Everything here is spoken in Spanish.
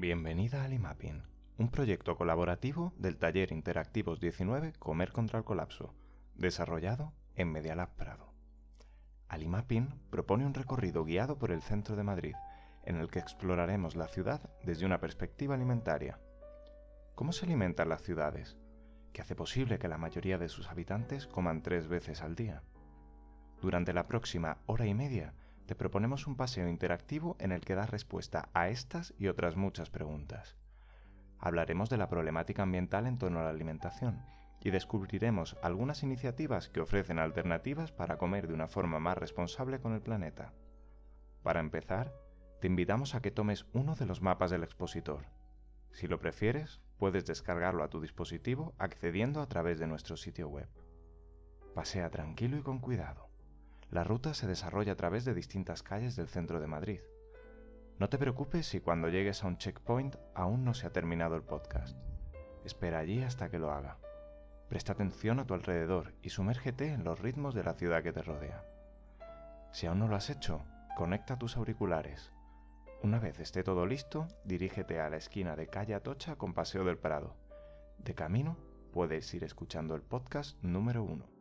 Bienvenida a Alimapping, un proyecto colaborativo del taller Interactivos 19 Comer contra el Colapso, desarrollado en Medialab Prado. Alimapping propone un recorrido guiado por el centro de Madrid, en el que exploraremos la ciudad desde una perspectiva alimentaria. ¿Cómo se alimentan las ciudades? ¿Qué hace posible que la mayoría de sus habitantes coman tres veces al día? Durante la próxima hora y media te proponemos un paseo interactivo en el que das respuesta a estas y otras muchas preguntas. Hablaremos de la problemática ambiental en torno a la alimentación y descubriremos algunas iniciativas que ofrecen alternativas para comer de una forma más responsable con el planeta. Para empezar, te invitamos a que tomes uno de los mapas del expositor. Si lo prefieres, puedes descargarlo a tu dispositivo accediendo a través de nuestro sitio web. Pasea tranquilo y con cuidado. La ruta se desarrolla a través de distintas calles del centro de Madrid. No te preocupes si cuando llegues a un checkpoint aún no se ha terminado el podcast. Espera allí hasta que lo haga. Presta atención a tu alrededor y sumérgete en los ritmos de la ciudad que te rodea. Si aún no lo has hecho, conecta tus auriculares. Una vez esté todo listo, dirígete a la esquina de calle Atocha con Paseo del Prado. De camino, puedes ir escuchando el podcast número 1.